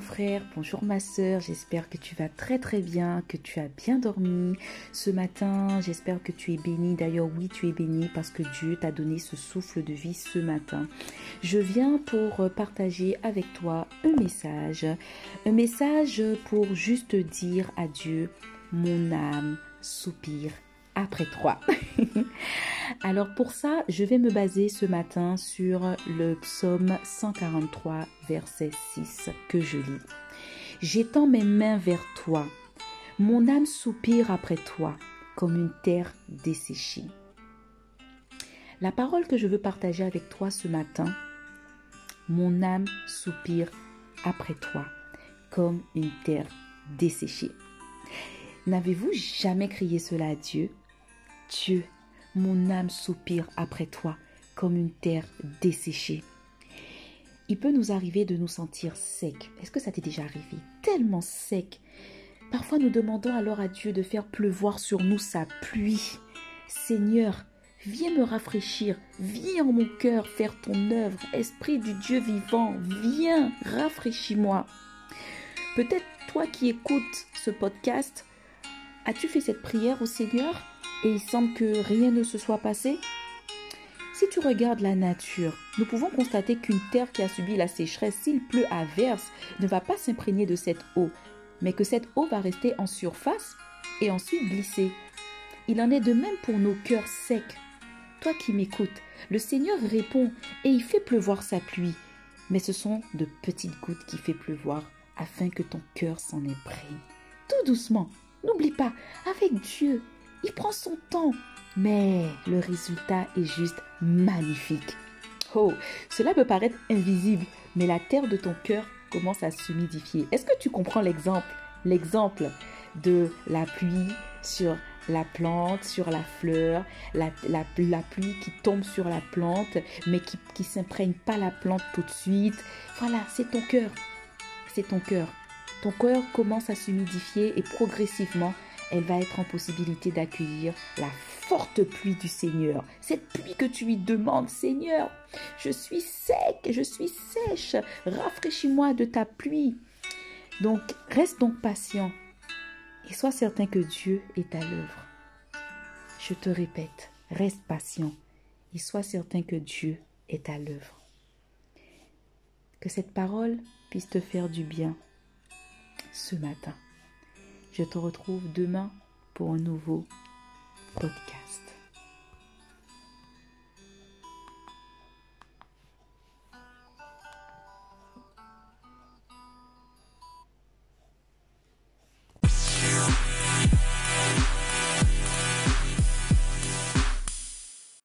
frère, bonjour ma soeur, j'espère que tu vas très très bien, que tu as bien dormi ce matin, j'espère que tu es béni, d'ailleurs oui tu es béni parce que Dieu t'a donné ce souffle de vie ce matin. Je viens pour partager avec toi un message, un message pour juste dire à Dieu, mon âme soupire après toi. Alors pour ça, je vais me baser ce matin sur le psaume 143, verset 6 que je lis. J'étends mes mains vers toi. Mon âme soupire après toi comme une terre desséchée. La parole que je veux partager avec toi ce matin, mon âme soupire après toi comme une terre desséchée. N'avez-vous jamais crié cela à Dieu? Dieu, mon âme soupire après toi comme une terre desséchée. Il peut nous arriver de nous sentir secs. Est-ce que ça t'est déjà arrivé? Tellement sec. Parfois nous demandons alors à Dieu de faire pleuvoir sur nous sa pluie. Seigneur, viens me rafraîchir, viens en mon cœur faire ton œuvre. Esprit du Dieu vivant, viens, rafraîchis-moi. Peut-être toi qui écoutes ce podcast, as-tu fait cette prière au Seigneur? Et il semble que rien ne se soit passé Si tu regardes la nature, nous pouvons constater qu'une terre qui a subi la sécheresse, s'il pleut à verse, ne va pas s'imprégner de cette eau, mais que cette eau va rester en surface et ensuite glisser. Il en est de même pour nos cœurs secs. Toi qui m'écoutes, le Seigneur répond et il fait pleuvoir sa pluie. Mais ce sont de petites gouttes qui fait pleuvoir afin que ton cœur s'en imprègne. Tout doucement, n'oublie pas, avec Dieu, il prend son temps, mais le résultat est juste magnifique. Oh, cela peut paraître invisible, mais la terre de ton cœur commence à s'humidifier. Est-ce que tu comprends l'exemple? L'exemple de la pluie sur la plante, sur la fleur, la, pluie qui tombe sur la plante, mais qui ne s'imprègne pas la plante tout de suite. Voilà, c'est ton cœur. C'est ton cœur. Ton cœur commence à s'humidifier et progressivement, elle va être en possibilité d'accueillir la forte pluie du Seigneur. Cette pluie que tu lui demandes, Seigneur, je suis sec, je suis sèche, rafraîchis-moi de ta pluie. Donc, reste donc patient et sois certain que Dieu est à l'œuvre. Je te répète, reste patient et sois certain que Dieu est à l'œuvre. Que cette parole puisse te faire du bien ce matin. Je te retrouve demain pour un nouveau podcast.